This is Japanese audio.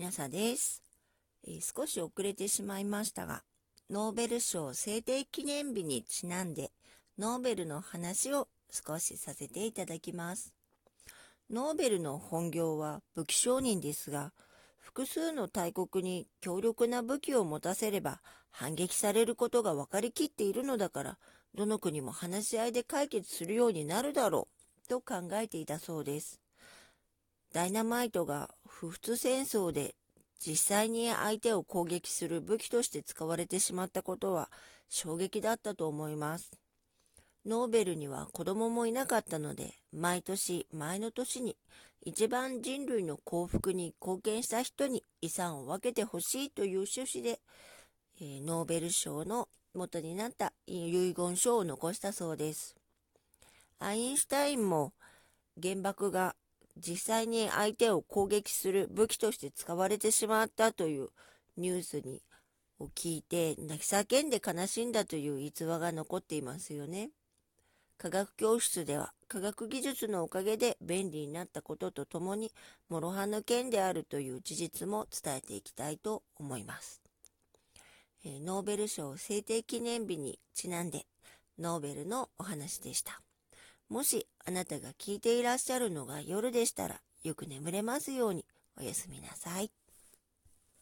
きなさです、えー、少し遅れてしまいましたが、ノーベル賞制定記念日にちなんで、ノーベルの話を少しさせていただきます。ノーベルの本業は武器商人ですが、複数の大国に強力な武器を持たせれば反撃されることが分かりきっているのだから、どの国も話し合いで解決するようになるだろう、と考えていたそうです。ダイナマイトが不仏戦争で実際に相手を攻撃する武器として使われてしまったことは衝撃だったと思います。ノーベルには子供もいなかったので、毎年前の年に一番人類の幸福に貢献した人に遺産を分けてほしいという趣旨で、えー、ノーベル賞の元になった遺言書を残したそうです。アインシュタインも原爆が実際に相手を攻撃する武器として使われてしまったというニュースにを聞いて泣き叫んで悲しんだという逸話が残っていますよね。科学教室では科学技術のおかげで便利になったこととともに諸刃の剣であるという事実も伝えていきたいと思います。えー、ノーベル賞制定記念日にちなんでノーベルのお話でした。もしあなたが聞いていらっしゃるのが夜でしたらよく眠れますようにおやすみなさい。